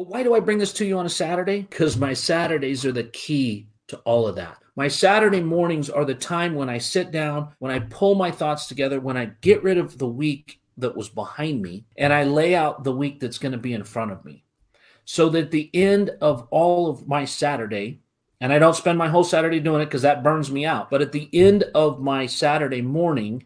But why do I bring this to you on a Saturday? Because my Saturdays are the key to all of that. My Saturday mornings are the time when I sit down, when I pull my thoughts together, when I get rid of the week that was behind me, and I lay out the week that's going to be in front of me. So that the end of all of my Saturday, and I don't spend my whole Saturday doing it because that burns me out, but at the end of my Saturday morning,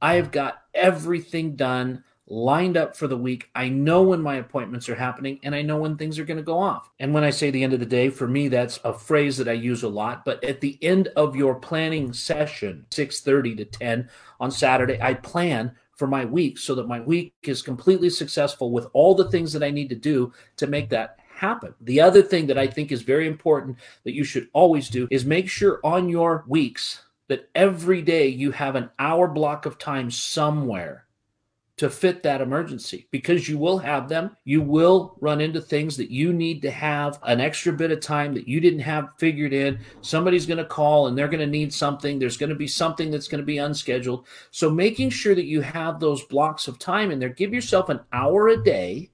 I have got everything done lined up for the week. I know when my appointments are happening and I know when things are going to go off. And when I say the end of the day, for me that's a phrase that I use a lot, but at the end of your planning session, 6:30 to 10 on Saturday, I plan for my week so that my week is completely successful with all the things that I need to do to make that happen. The other thing that I think is very important that you should always do is make sure on your weeks that every day you have an hour block of time somewhere to fit that emergency because you will have them. You will run into things that you need to have an extra bit of time that you didn't have figured in. Somebody's going to call and they're going to need something. There's going to be something that's going to be unscheduled. So making sure that you have those blocks of time in there, give yourself an hour a day.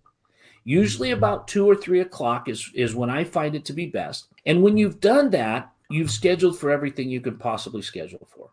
Usually about two or three o'clock is, is when I find it to be best. And when you've done that, you've scheduled for everything you could possibly schedule for.